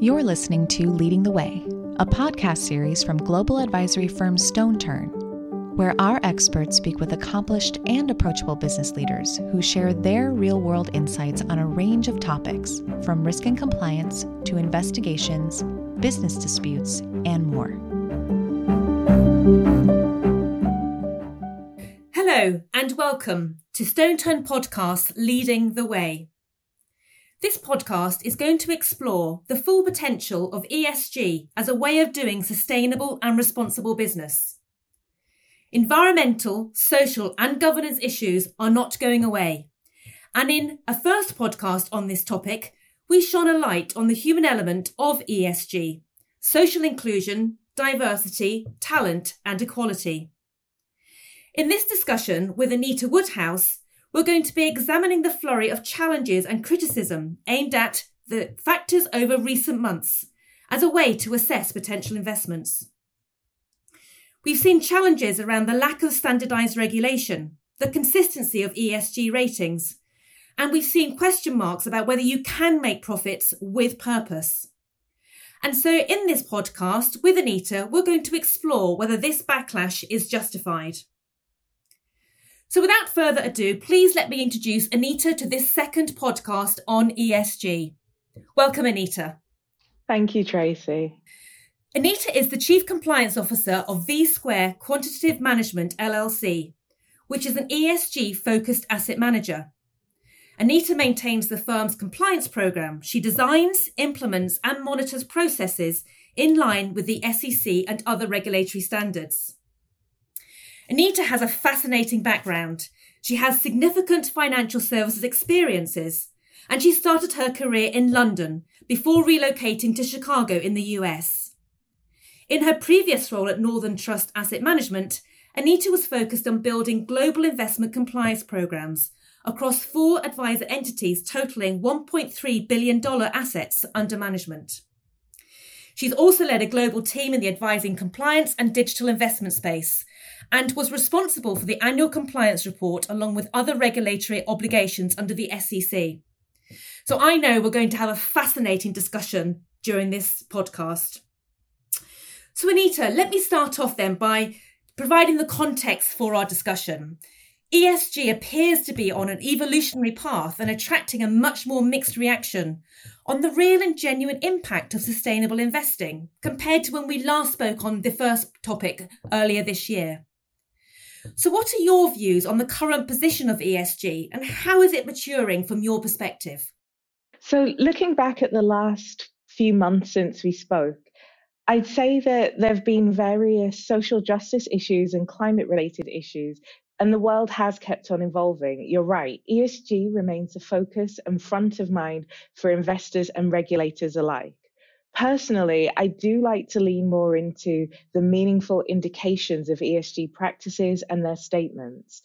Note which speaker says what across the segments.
Speaker 1: You're listening to Leading the Way, a podcast series from global advisory firm StoneTurn, where our experts speak with accomplished and approachable business leaders who share their real world insights on a range of topics, from risk and compliance to investigations, business disputes, and more.
Speaker 2: Hello, and welcome to StoneTurn Podcast Leading the Way. This podcast is going to explore the full potential of ESG as a way of doing sustainable and responsible business. Environmental, social, and governance issues are not going away. And in a first podcast on this topic, we shone a light on the human element of ESG social inclusion, diversity, talent, and equality. In this discussion with Anita Woodhouse, we're going to be examining the flurry of challenges and criticism aimed at the factors over recent months as a way to assess potential investments. We've seen challenges around the lack of standardised regulation, the consistency of ESG ratings, and we've seen question marks about whether you can make profits with purpose. And so, in this podcast with Anita, we're going to explore whether this backlash is justified. So, without further ado, please let me introduce Anita to this second podcast on ESG. Welcome, Anita.
Speaker 3: Thank you, Tracy.
Speaker 2: Anita is the Chief Compliance Officer of V Square Quantitative Management LLC, which is an ESG focused asset manager. Anita maintains the firm's compliance program. She designs, implements, and monitors processes in line with the SEC and other regulatory standards. Anita has a fascinating background. She has significant financial services experiences, and she started her career in London before relocating to Chicago in the US. In her previous role at Northern Trust Asset Management, Anita was focused on building global investment compliance programs across four advisor entities totaling $1.3 billion assets under management. She's also led a global team in the advising compliance and digital investment space and was responsible for the annual compliance report along with other regulatory obligations under the SEC. So I know we're going to have a fascinating discussion during this podcast. So, Anita, let me start off then by providing the context for our discussion. ESG appears to be on an evolutionary path and attracting a much more mixed reaction on the real and genuine impact of sustainable investing compared to when we last spoke on the first topic earlier this year. So, what are your views on the current position of ESG and how is it maturing from your perspective?
Speaker 3: So, looking back at the last few months since we spoke, I'd say that there have been various social justice issues and climate related issues and the world has kept on evolving. You're right. ESG remains a focus and front of mind for investors and regulators alike. Personally, I do like to lean more into the meaningful indications of ESG practices and their statements.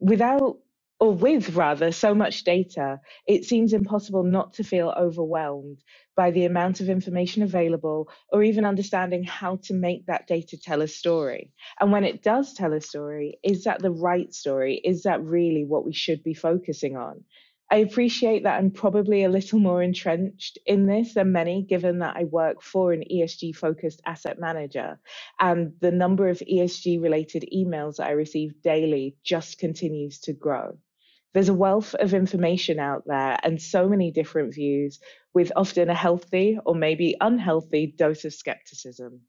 Speaker 3: Without or with rather so much data, it seems impossible not to feel overwhelmed by the amount of information available or even understanding how to make that data tell a story. And when it does tell a story, is that the right story? Is that really what we should be focusing on? I appreciate that I'm probably a little more entrenched in this than many, given that I work for an ESG focused asset manager. And the number of ESG related emails I receive daily just continues to grow. There's a wealth of information out there and so many different views with often a healthy or maybe unhealthy dose of skepticism.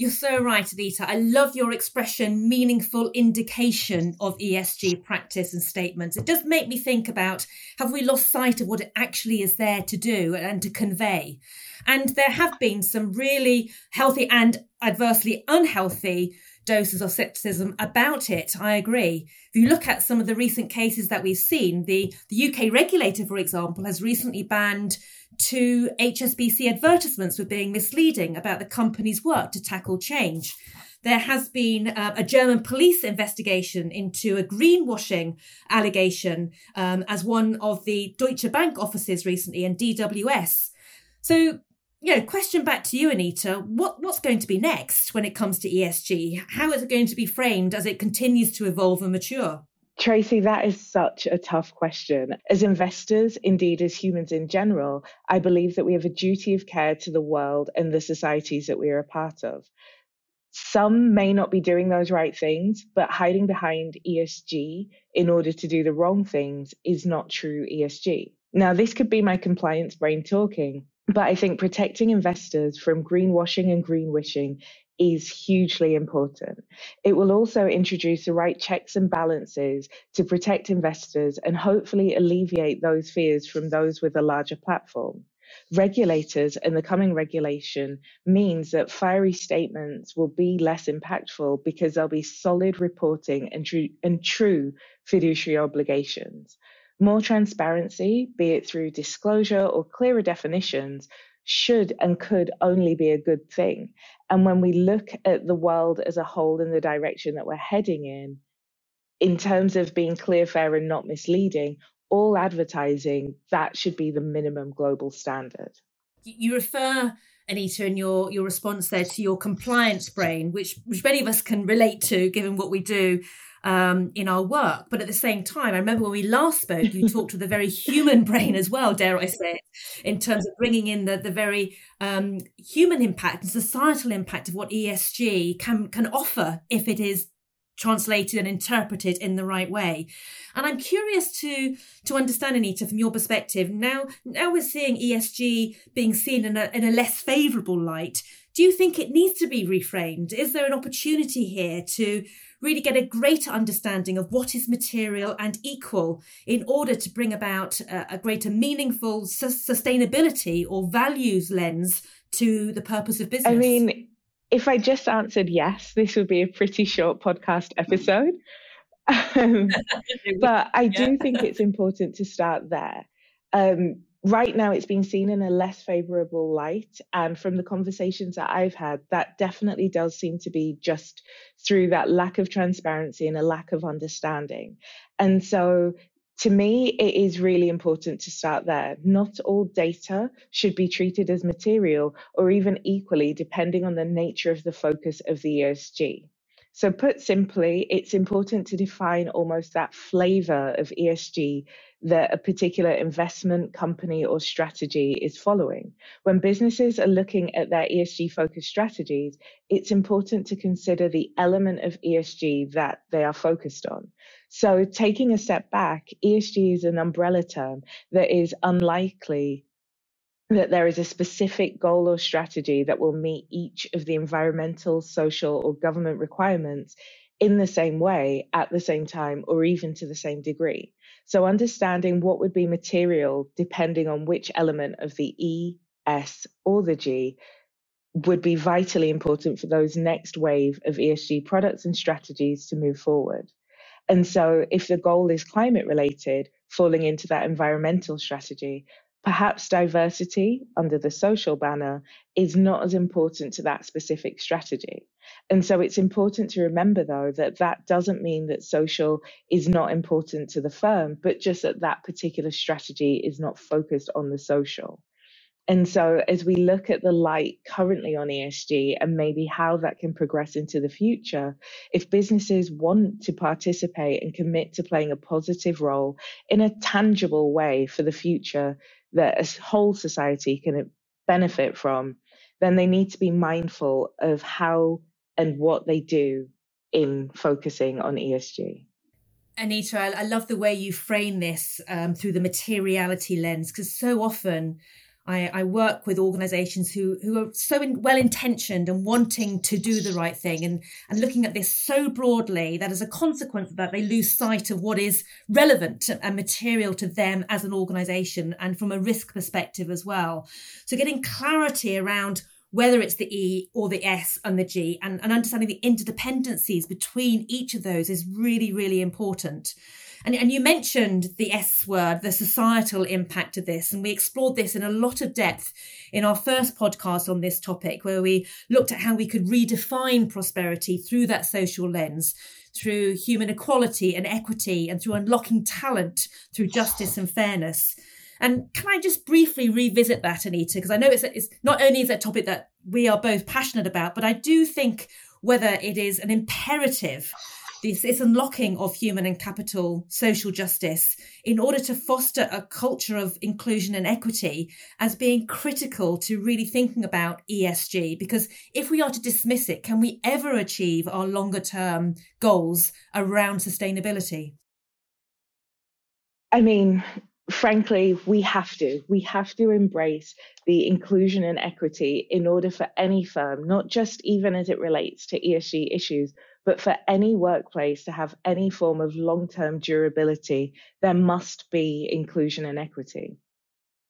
Speaker 2: You're so right, Anita. I love your expression, meaningful indication of ESG practice and statements. It does make me think about have we lost sight of what it actually is there to do and to convey? And there have been some really healthy and adversely unhealthy doses of skepticism about it. I agree. If you look at some of the recent cases that we've seen, the, the UK regulator, for example, has recently banned two HSBC advertisements for being misleading about the company's work to tackle change. There has been uh, a German police investigation into a greenwashing allegation um, as one of the Deutsche Bank offices recently and DWS. So you know, question back to you, Anita. What what's going to be next when it comes to ESG? How is it going to be framed as it continues to evolve and mature?
Speaker 3: Tracy, that is such a tough question. As investors, indeed as humans in general, I believe that we have a duty of care to the world and the societies that we are a part of. Some may not be doing those right things, but hiding behind ESG in order to do the wrong things is not true ESG. Now, this could be my compliance brain talking, but I think protecting investors from greenwashing and greenwishing is hugely important. It will also introduce the right checks and balances to protect investors and hopefully alleviate those fears from those with a larger platform. Regulators and the coming regulation means that fiery statements will be less impactful because there'll be solid reporting and true, and true fiduciary obligations. More transparency, be it through disclosure or clearer definitions, should and could only be a good thing. And when we look at the world as a whole in the direction that we're heading in, in terms of being clear, fair, and not misleading, all advertising, that should be the minimum global standard.
Speaker 2: You refer, Anita, in your, your response there to your compliance brain, which, which many of us can relate to given what we do um, in our work. But at the same time, I remember when we last spoke, you talked with a very human brain as well, dare I say it, in terms of bringing in the, the very um, human impact and societal impact of what ESG can, can offer if it is translated and interpreted in the right way. And I'm curious to to understand, Anita, from your perspective. Now, now we're seeing ESG being seen in a in a less favourable light. Do you think it needs to be reframed? Is there an opportunity here to really get a greater understanding of what is material and equal in order to bring about a, a greater meaningful su- sustainability or values lens to the purpose of business?
Speaker 3: I mean, if I just answered yes, this would be a pretty short podcast episode. Um, but I do yeah. think it's important to start there. Um, right now it's been seen in a less favorable light and from the conversations that i've had that definitely does seem to be just through that lack of transparency and a lack of understanding and so to me it is really important to start there not all data should be treated as material or even equally depending on the nature of the focus of the esg so, put simply, it's important to define almost that flavor of ESG that a particular investment company or strategy is following. When businesses are looking at their ESG focused strategies, it's important to consider the element of ESG that they are focused on. So, taking a step back, ESG is an umbrella term that is unlikely that there is a specific goal or strategy that will meet each of the environmental, social, or government requirements in the same way, at the same time, or even to the same degree. So, understanding what would be material depending on which element of the E, S, or the G would be vitally important for those next wave of ESG products and strategies to move forward. And so, if the goal is climate related, falling into that environmental strategy, Perhaps diversity under the social banner is not as important to that specific strategy. And so it's important to remember, though, that that doesn't mean that social is not important to the firm, but just that that particular strategy is not focused on the social. And so, as we look at the light currently on ESG and maybe how that can progress into the future, if businesses want to participate and commit to playing a positive role in a tangible way for the future, that a whole society can benefit from, then they need to be mindful of how and what they do in focusing on ESG.
Speaker 2: Anita, I, love the way you frame this um, through the materiality lens, because so often I, I work with organizations who, who are so in, well intentioned and wanting to do the right thing and, and looking at this so broadly that as a consequence of that, they lose sight of what is relevant and material to them as an organization and from a risk perspective as well. So getting clarity around whether it's the E or the S and the G and, and understanding the interdependencies between each of those is really, really important. And, and you mentioned the S word, the societal impact of this. And we explored this in a lot of depth in our first podcast on this topic, where we looked at how we could redefine prosperity through that social lens, through human equality and equity, and through unlocking talent through justice and fairness. And can I just briefly revisit that, Anita? Because I know it's, it's not only is that topic that we are both passionate about, but I do think whether it is an imperative this, this unlocking of human and capital social justice in order to foster a culture of inclusion and equity as being critical to really thinking about ESG. Because if we are to dismiss it, can we ever achieve our longer term goals around sustainability?
Speaker 3: I mean, frankly, we have to. We have to embrace the inclusion and equity in order for any firm, not just even as it relates to ESG issues, but for any workplace to have any form of long term durability, there must be inclusion and equity.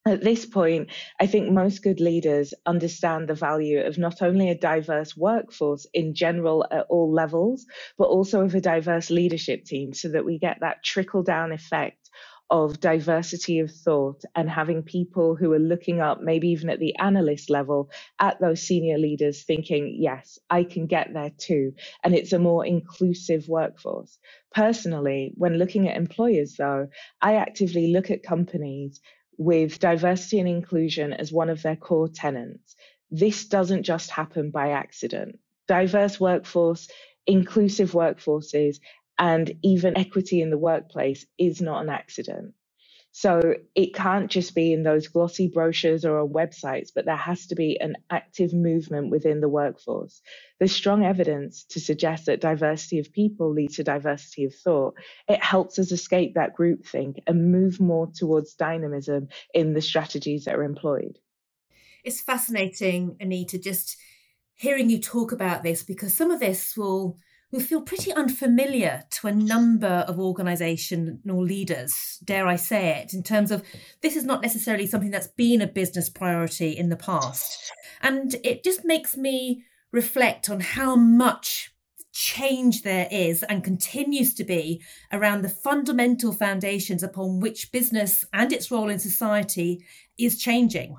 Speaker 3: At this point, I think most good leaders understand the value of not only a diverse workforce in general at all levels, but also of a diverse leadership team so that we get that trickle down effect of diversity of thought and having people who are looking up, maybe even at the analyst level, at those senior leaders thinking, yes, I can get there too. And it's a more inclusive workforce. Personally, when looking at employers, though, I actively look at companies with diversity and inclusion as one of their core tenets. This doesn't just happen by accident. Diverse workforce, inclusive workforces, and even equity in the workplace is not an accident. So it can't just be in those glossy brochures or on websites, but there has to be an active movement within the workforce. There's strong evidence to suggest that diversity of people leads to diversity of thought. It helps us escape that groupthink and move more towards dynamism in the strategies that are employed.
Speaker 2: It's fascinating, Anita, just hearing you talk about this because some of this will will feel pretty unfamiliar to a number of organizational leaders, dare I say it, in terms of this is not necessarily something that's been a business priority in the past. And it just makes me reflect on how much change there is and continues to be around the fundamental foundations upon which business and its role in society is changing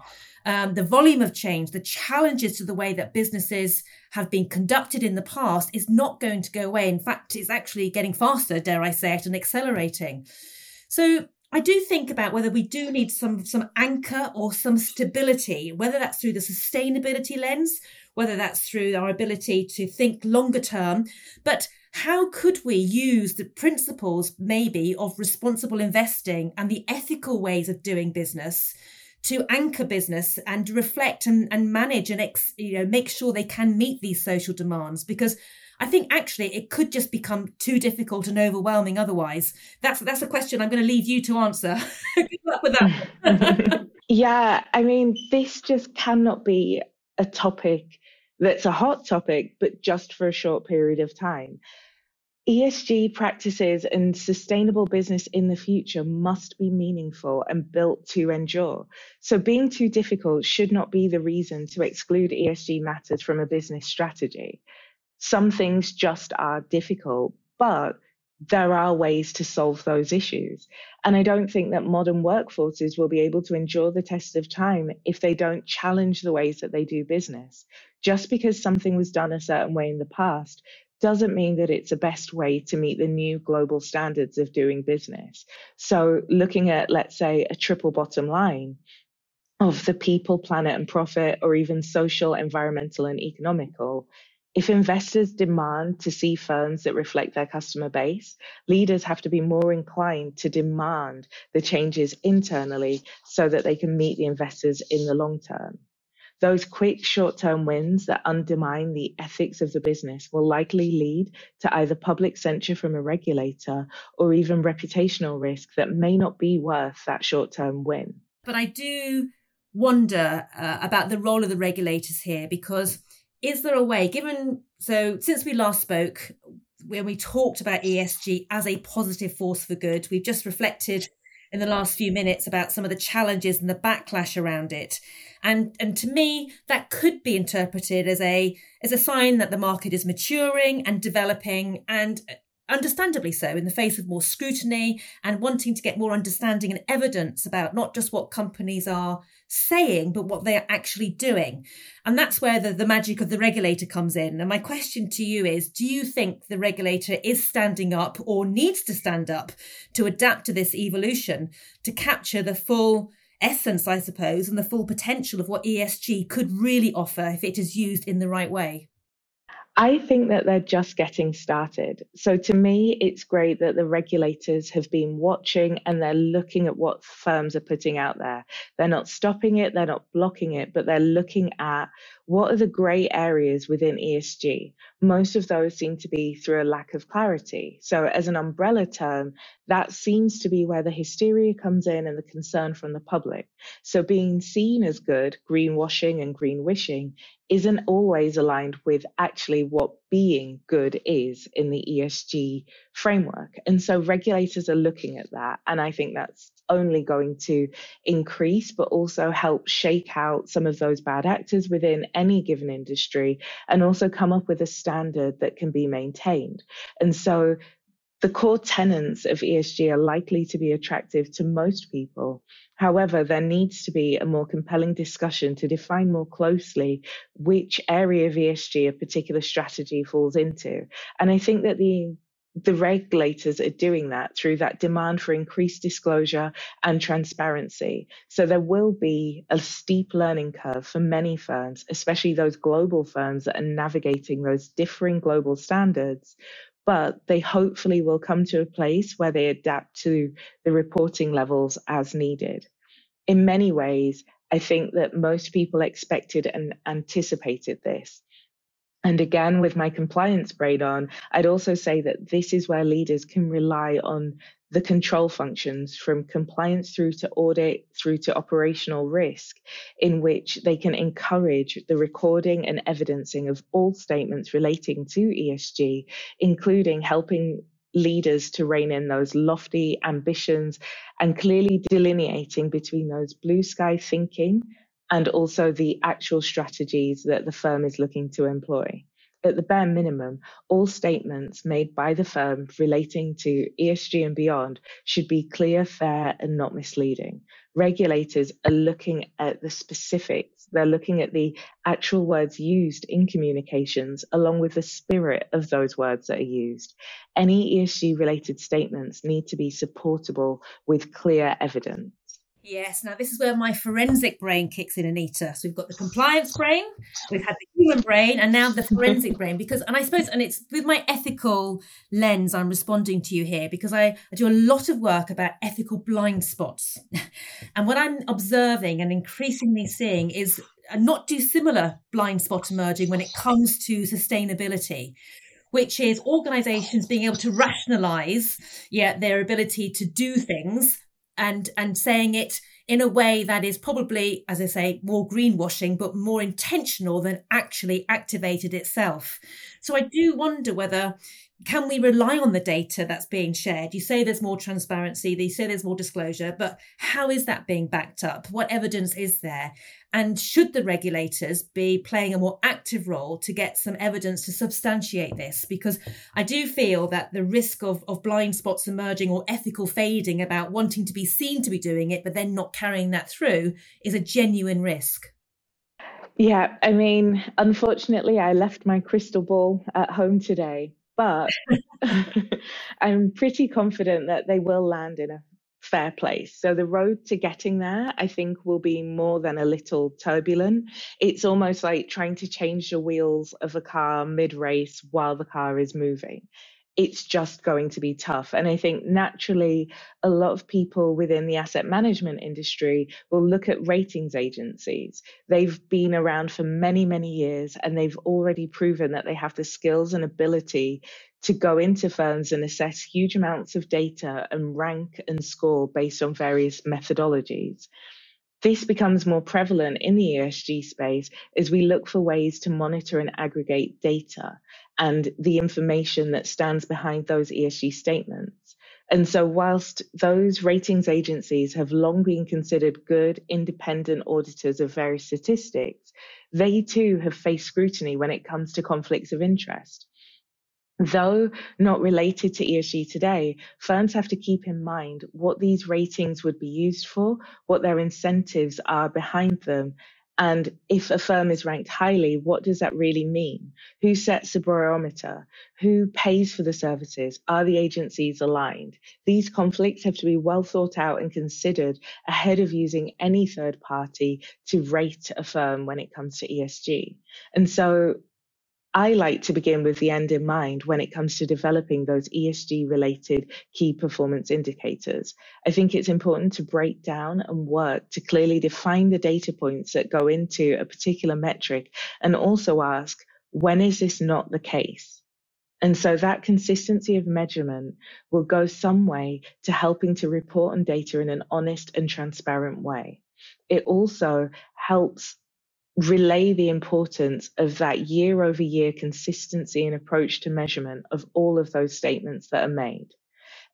Speaker 2: um, the volume of change, the challenges to the way that businesses have been conducted in the past is not going to go away. In fact, it's actually getting faster, dare I say it, and accelerating. So I do think about whether we do need some some anchor or some stability, whether that's through the sustainability lens, whether that's through our ability to think longer term, but how could we use the principles maybe of responsible investing and the ethical ways of doing business to anchor business and reflect and, and manage and ex, you know make sure they can meet these social demands because I think actually it could just become too difficult and overwhelming otherwise. That's that's a question I'm going to leave you to answer. Good luck with
Speaker 3: that. yeah, I mean, this just cannot be a topic that's a hot topic, but just for a short period of time. ESG practices and sustainable business in the future must be meaningful and built to endure. So, being too difficult should not be the reason to exclude ESG matters from a business strategy. Some things just are difficult, but there are ways to solve those issues. And I don't think that modern workforces will be able to endure the test of time if they don't challenge the ways that they do business. Just because something was done a certain way in the past doesn't mean that it's the best way to meet the new global standards of doing business. So, looking at, let's say, a triple bottom line of the people, planet, and profit, or even social, environmental, and economical, if investors demand to see firms that reflect their customer base, leaders have to be more inclined to demand the changes internally so that they can meet the investors in the long term. Those quick short term wins that undermine the ethics of the business will likely lead to either public censure from a regulator or even reputational risk that may not be worth that short term win.
Speaker 2: But I do wonder uh, about the role of the regulators here because is there a way, given so since we last spoke, when we talked about ESG as a positive force for good, we've just reflected in the last few minutes about some of the challenges and the backlash around it. And and to me, that could be interpreted as a as a sign that the market is maturing and developing and uh, understandably so in the face of more scrutiny and wanting to get more understanding and evidence about not just what companies are saying, but what they're actually doing. And that's where the, the magic of the regulator comes in. And my question to you is do you think the regulator is standing up or needs to stand up to adapt to this evolution to capture the full essence, I suppose, and the full potential of what ESG could really offer if it is used in the right way?
Speaker 3: I think that they're just getting started. So to me, it's great that the regulators have been watching and they're looking at what firms are putting out there. They're not stopping it, they're not blocking it, but they're looking at what are the grey areas within ESG. Most of those seem to be through a lack of clarity. So as an umbrella term, that seems to be where the hysteria comes in and the concern from the public. So being seen as good, greenwashing and green wishing isn't always aligned with actually what being good is in the ESG framework. And so regulators are looking at that. And I think that's only going to increase, but also help shake out some of those bad actors within any given industry and also come up with a standard that can be maintained. And so the core tenets of ESG are likely to be attractive to most people. However, there needs to be a more compelling discussion to define more closely which area of ESG a particular strategy falls into. And I think that the the regulators are doing that through that demand for increased disclosure and transparency. So there will be a steep learning curve for many firms, especially those global firms that are navigating those differing global standards but they hopefully will come to a place where they adapt to the reporting levels as needed. In many ways, I think that most people expected and anticipated this. And again, with my compliance brain on, I'd also say that this is where leaders can rely on the control functions from compliance through to audit through to operational risk, in which they can encourage the recording and evidencing of all statements relating to ESG, including helping leaders to rein in those lofty ambitions and clearly delineating between those blue sky thinking and also the actual strategies that the firm is looking to employ at the bare minimum, all statements made by the firm relating to ESG and beyond should be clear, fair, and not misleading. Regulators are looking at the specifics, they're looking at the actual words used in communications, along with the spirit of those words that are used. Any ESG related statements need to be supportable with clear evidence.
Speaker 2: Yes, now this is where my forensic brain kicks in, Anita. So we've got the compliance brain, we've had the human brain, and now the forensic brain. Because, and I suppose, and it's with my ethical lens, I'm responding to you here because I, I do a lot of work about ethical blind spots. and what I'm observing and increasingly seeing is a not dissimilar blind spot emerging when it comes to sustainability which is organizations being able to rationalize yeah their ability to do things and and saying it in a way that is probably, as I say, more greenwashing, but more intentional than actually activated itself. So I do wonder whether can we rely on the data that's being shared? You say there's more transparency, you say there's more disclosure, but how is that being backed up? What evidence is there? And should the regulators be playing a more active role to get some evidence to substantiate this? Because I do feel that the risk of, of blind spots emerging or ethical fading about wanting to be seen to be doing it, but then not carrying that through is a genuine risk.
Speaker 3: Yeah, I mean, unfortunately, I left my crystal ball at home today but I'm pretty confident that they will land in a fair place. So the road to getting there, I think, will be more than a little turbulent. It's almost like trying to change the wheels of a car mid race while the car is moving it's just going to be tough. And I think naturally, a lot of people within the asset management industry will look at ratings agencies. They've been around for many, many years and they've already proven that they have the skills and ability to go into firms and assess huge amounts of data and rank and score based on various methodologies. This becomes more prevalent in the ESG space as we look for ways to monitor and aggregate data and the information that stands behind those ESG statements. And so, whilst those ratings agencies have long been considered good, independent auditors of various statistics, they too have faced scrutiny when it comes to conflicts of interest. Though not related to ESG today, firms have to keep in mind what these ratings would be used for, what their incentives are behind them, and if a firm is ranked highly, what does that really mean? Who sets the barometer? Who pays for the services? Are the agencies aligned? These conflicts have to be well thought out and considered ahead of using any third party to rate a firm when it comes to ESG. And so I like to begin with the end in mind when it comes to developing those ESG related key performance indicators. I think it's important to break down and work to clearly define the data points that go into a particular metric and also ask, when is this not the case? And so that consistency of measurement will go some way to helping to report on data in an honest and transparent way. It also helps relay the importance of that year over year consistency and approach to measurement of all of those statements that are made.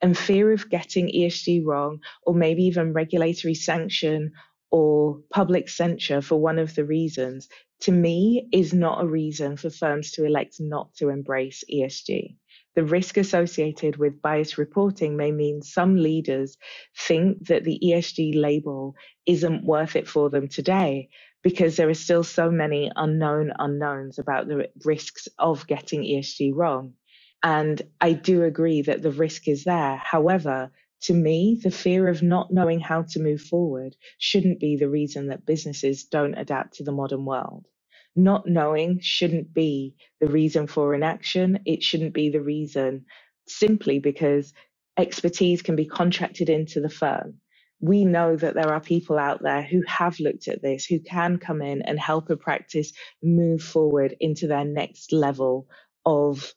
Speaker 3: And fear of getting ESG wrong, or maybe even regulatory sanction or public censure for one of the reasons, to me, is not a reason for firms to elect not to embrace ESG. The risk associated with bias reporting may mean some leaders think that the ESG label isn't worth it for them today because there are still so many unknown unknowns about the risks of getting ESG wrong. And I do agree that the risk is there. However, to me, the fear of not knowing how to move forward shouldn't be the reason that businesses don't adapt to the modern world. Not knowing shouldn't be the reason for inaction. It shouldn't be the reason simply because expertise can be contracted into the firm we know that there are people out there who have looked at this, who can come in and help a practice move forward into their next level of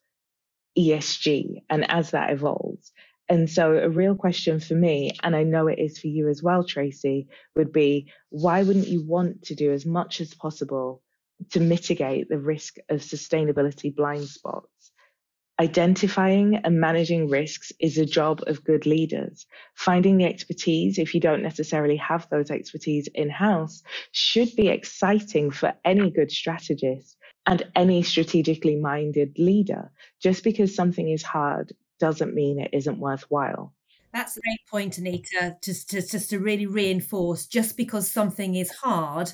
Speaker 3: ESG and as that evolves. And so, a real question for me, and I know it is for you as well, Tracy, would be why wouldn't you want to do as much as possible to mitigate the risk of sustainability blind spots? Identifying and managing risks is a job of good leaders. Finding the expertise, if you don't necessarily have those expertise in house, should be exciting for any good strategist and any strategically minded leader. Just because something is hard doesn't mean it isn't worthwhile.
Speaker 2: That's a great point, Anita, just to, just to really reinforce just because something is hard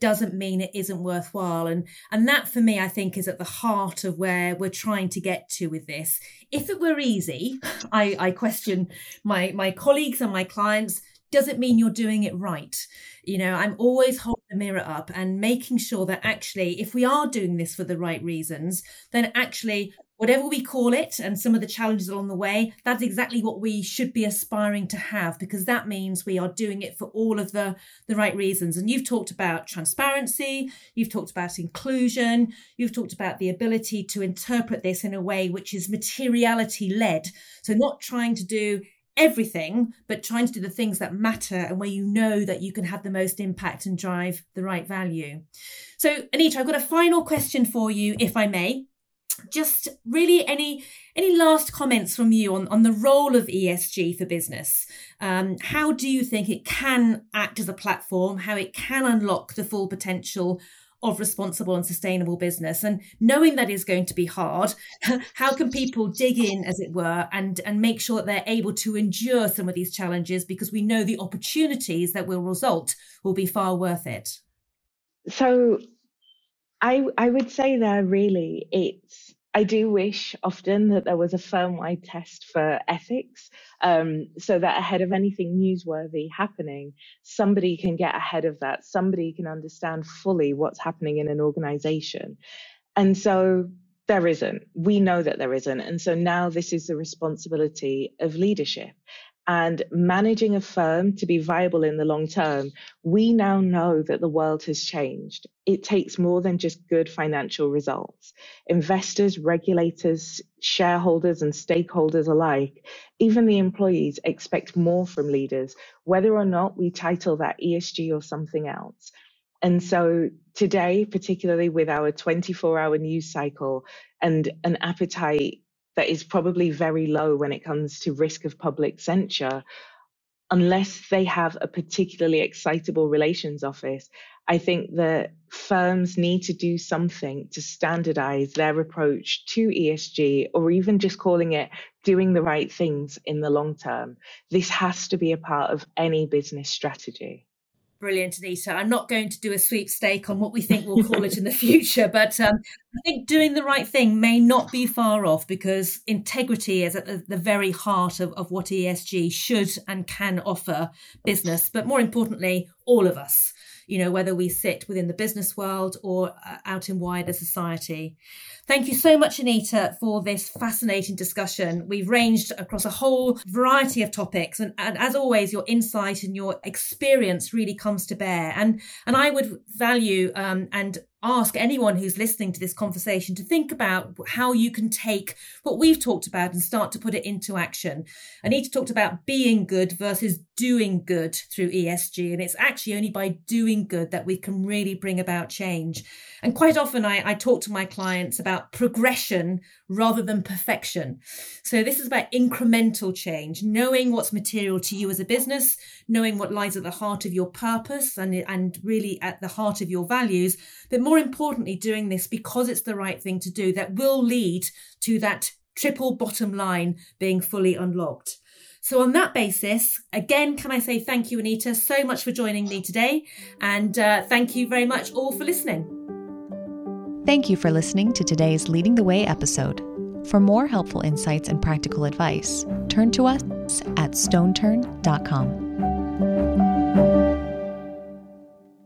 Speaker 2: doesn't mean it isn't worthwhile. And and that for me i think is at the heart of where we're trying to get to with this. If it were easy i i question my my colleagues and my clients does it mean you're doing it right? You know i'm always holding the mirror up and making sure that actually if we are doing this for the right reasons then actually whatever we call it and some of the challenges along the way, that's exactly what we should be aspiring to have because that means we are doing it for all of the, the right reasons. And you've talked about transparency, you've talked about inclusion, you've talked about the ability to interpret this in a way which is materiality led. So, not trying to do everything, but trying to do the things that matter and where you know that you can have the most impact and drive the right value. So, Anita, I've got a final question for you, if I may just really any any last comments from you on, on the role of ESG for business? Um, how do you think it can act as a platform? How it can unlock the full potential of responsible and sustainable business? And knowing that is going to be hard, how can people dig in, as it were, and and make sure that they're able to endure some of these challenges because we know the opportunities that will result will be far worth it.
Speaker 3: So I I would say there really it's I do wish often that there was a firm wide test for ethics um, so that ahead of anything newsworthy happening, somebody can get ahead of that. Somebody can understand fully what's happening in an organization. And so there isn't. We know that there isn't. And so now this is the responsibility of leadership and managing a firm to be viable in the long term, we now know that the world has changed. It takes more than just good financial results. Investors, regulators, shareholders, and stakeholders alike, even the employees, expect more from leaders, whether or not we title that ESG or something else. And so today, particularly with our 24 hour news cycle and an appetite that is probably very low when it comes to risk of public censure unless they have a particularly excitable relations office. I think that firms need to do something to standardize their approach to esg or even just calling it doing the right things in the long term. This has to be a part of any business strategy
Speaker 2: Brilliant, Anita. I'm not going to do a sweepstake on what we think we'll call it in the future, but um, I think doing the right thing may not be far off because integrity is at the very heart of, of what ESG should and can offer business, but more importantly, all of us you know, whether we sit within the business world or uh, out in wider society. Thank you so much, Anita, for this fascinating discussion. We've ranged across a whole variety of topics, and, and as always, your insight and your experience really comes to bear. And and I would value um, and ask anyone who's listening to this conversation to think about how you can take what we've talked about and start to put it into action. Anita talked about being good versus doing good through ESG. And it's actually only by doing good that we can really bring about change. And quite often I, I talk to my clients about progression rather than perfection. So this is about incremental change, knowing what's material to you as a business, knowing what lies at the heart of your purpose and, and really at the heart of your values, but more importantly, doing this because it's the right thing to do that will lead to that triple bottom line being fully unlocked. So, on that basis, again, can I say thank you, Anita, so much for joining me today. And uh, thank you very much all for listening.
Speaker 1: Thank you for listening to today's Leading the Way episode. For more helpful insights and practical advice, turn to us at stoneturn.com.